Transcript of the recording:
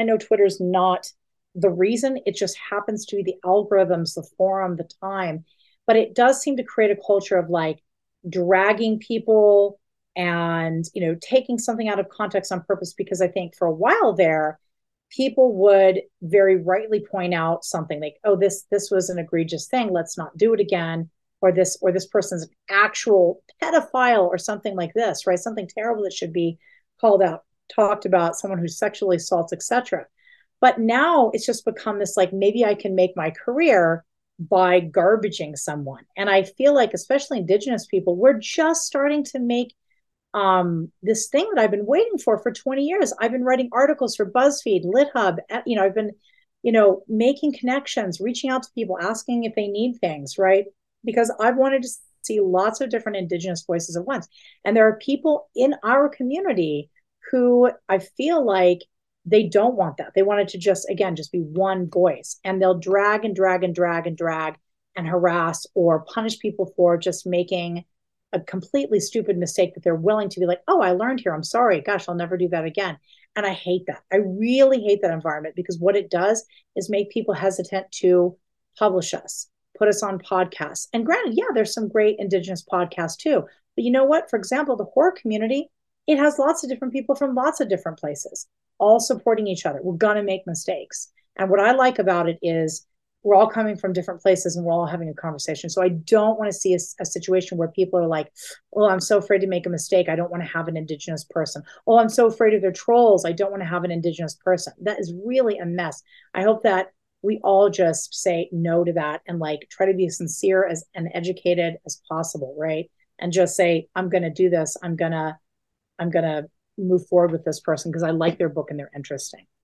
I know Twitter's not the reason, it just happens to be the algorithms, the forum, the time. But it does seem to create a culture of like dragging people and you know taking something out of context on purpose because i think for a while there people would very rightly point out something like oh this this was an egregious thing let's not do it again or this or this person's an actual pedophile or something like this right something terrible that should be called out talked about someone who sexually assaults etc but now it's just become this like maybe i can make my career by garbaging someone and i feel like especially indigenous people we're just starting to make um, this thing that I've been waiting for for 20 years. I've been writing articles for BuzzFeed, LitHub. Eh, you know, I've been, you know, making connections, reaching out to people, asking if they need things, right? Because I've wanted to see lots of different Indigenous voices at once. And there are people in our community who I feel like they don't want that. They want it to just, again, just be one voice. And they'll drag and drag and drag and drag and harass or punish people for just making a completely stupid mistake that they're willing to be like, oh, I learned here. I'm sorry. Gosh, I'll never do that again. And I hate that. I really hate that environment because what it does is make people hesitant to publish us, put us on podcasts. And granted, yeah, there's some great Indigenous podcasts too. But you know what? For example, the horror community, it has lots of different people from lots of different places, all supporting each other. We're going to make mistakes. And what I like about it is we're all coming from different places and we're all having a conversation. So I don't want to see a, a, situation where people are like, oh, I'm so afraid to make a mistake. I don't want to have an Indigenous person. Oh, I'm so afraid of their trolls. I don't want to have an Indigenous person. That is really a mess. I hope that we all just say no to that and like try to be sincere as and educated as possible, right? And just say, I'm going to do this. I'm going to, I'm going to move forward with this person because I like their book and they're interesting.